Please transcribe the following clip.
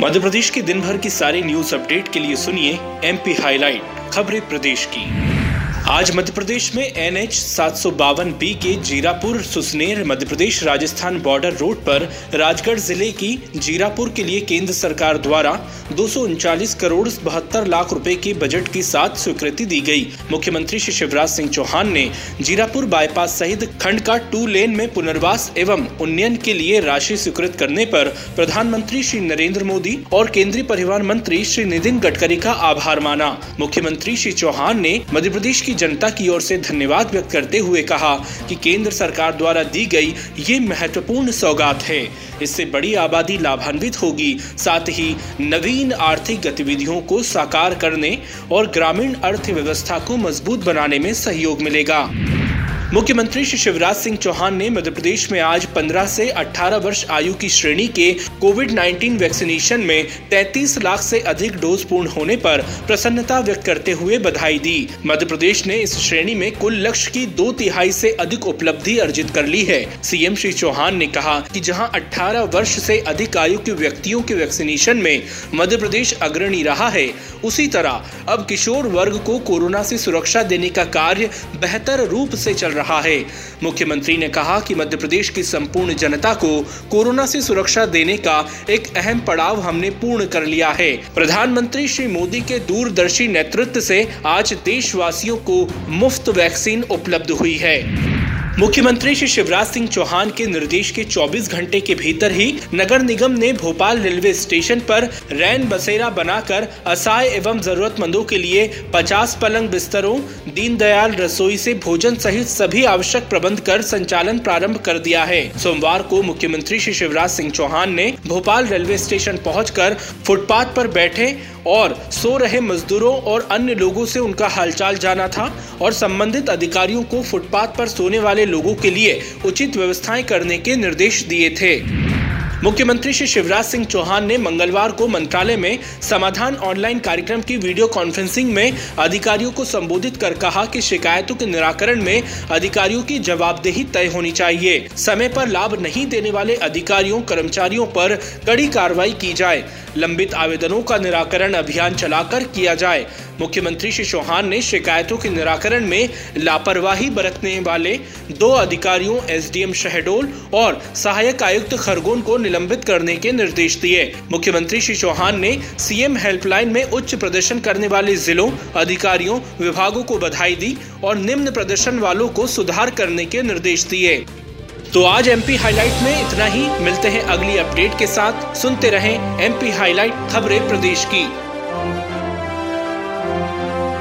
मध्य प्रदेश के दिन भर की सारी न्यूज़ अपडेट के लिए सुनिए एमपी हाईलाइट खबरें प्रदेश की। आज मध्य प्रदेश में एन एच बी के जीरापुर सुसनेर मध्य प्रदेश राजस्थान बॉर्डर रोड पर राजगढ़ ज़िले की जीरापुर के लिए केंद्र सरकार द्वारा दो करोड़ बहत्तर लाख रुपए के बजट की साथ स्वीकृति दी गई। मुख्यमंत्री श्री शिवराज सिंह चौहान ने जीरापुर बाईपास सहित खंड का टू लेन में पुनर्वास एवं उन्नयन के लिए राशि स्वीकृत करने पर प्रधानमंत्री श्री नरेंद्र मोदी और केंद्रीय परिवहन मंत्री श्री नितिन गडकरी का आभार माना। मुख्यमंत्री श्री चौहान ने मध्य प्रदेश की जनता की ओर से धन्यवाद व्यक्त करते हुए कहा कि केंद्र सरकार द्वारा दी गई ये महत्वपूर्ण सौगात है। इससे बड़ी आबादी लाभान्वित होगी। साथ ही नवीन आर्थिक गतिविधियों को साकार करने और ग्रामीण अर्थव्यवस्था को मज़बूत बनाने में सहयोग मिलेगा। मुख्यमंत्री श्री शिवराज सिंह चौहान ने मध्य प्रदेश में आज 15 से 18 वर्ष आयु की श्रेणी के कोविड 19 वैक्सीनेशन में 33 लाख से अधिक डोज पूर्ण होने पर प्रसन्नता व्यक्त करते हुए बधाई दी। मध्य प्रदेश ने इस श्रेणी में कुल लक्ष्य की दो तिहाई से अधिक उपलब्धि अर्जित कर ली है। सीएम श्री चौहान ने कहा कि जहाँ 18 वर्ष से अधिक आयु के व्यक्तियों के वैक्सीनेशन में मध्य प्रदेश अग्रणी रहा है, उसी तरह अब किशोर वर्ग को कोरोना से सुरक्षा देने का कार्य बेहतर रूप से चल रहा है। मुख्यमंत्री ने कहा कि मध्य प्रदेश की संपूर्ण जनता को कोरोना से सुरक्षा देने का एक अहम पड़ाव हमने पूर्ण कर लिया है। प्रधानमंत्री श्री मोदी के दूरदर्शी नेतृत्व से आज देशवासियों को मुफ़्त वैक्सीन उपलब्ध हुई है। मुख्यमंत्री श्री शिवराज सिंह चौहान के निर्देश के 24 घंटे के भीतर ही नगर निगम ने भोपाल रेलवे स्टेशन पर रैन बसेरा बनाकर असहाय एवं जरूरतमंदों के लिए 50 पलंग बिस्तरों, दीनदयाल रसोई से भोजन सहित सभी आवश्यक प्रबंध कर संचालन प्रारंभ कर दिया है। सोमवार को मुख्यमंत्री श्री शिवराज सिंह चौहान ने भोपाल रेलवे स्टेशन पहुँच फुटपाथ पर बैठे और सो रहे मजदूरों और अन्य लोगों से उनका हालचाल जाना था और संबंधित अधिकारियों को फुटपाथ पर सोने वाले लोगों के लिए उचित व्यवस्थाएँ करने के निर्देश दिए थे। मुख्यमंत्री श्री शिवराज सिंह चौहान ने मंगलवार को मंत्रालय में समाधान ऑनलाइन कार्यक्रम की वीडियो कॉन्फ्रेंसिंग में अधिकारियों को संबोधित कर कहा कि शिकायतों के निराकरण में अधिकारियों की जवाबदेही तय होनी चाहिए। समय पर लाभ नहीं देने वाले अधिकारियों, कर्मचारियों पर कड़ी कार्रवाई की जाए। लंबित आवेदनों का निराकरण अभियान चलाकर किया जाए। मुख्यमंत्री श्री चौहान ने शिकायतों के निराकरण में लापरवाही बरतने वाले दो अधिकारियों, एसडीएम शहडोल और सहायक आयुक्त खरगोन को निलंबित करने के निर्देश दिए। मुख्यमंत्री श्री चौहान ने सीएम हेल्पलाइन में उच्च प्रदर्शन करने वाले जिलों, अधिकारियों, विभागों को बधाई दी और निम्न प्रदर्शन वालों को सुधार करने के निर्देश दिए। तो आज एमपी हाईलाइट में इतना ही। मिलते हैं अगली अपडेट के साथ। सुनते रहें एमपी हाईलाइट खबरें प्रदेश की। thank you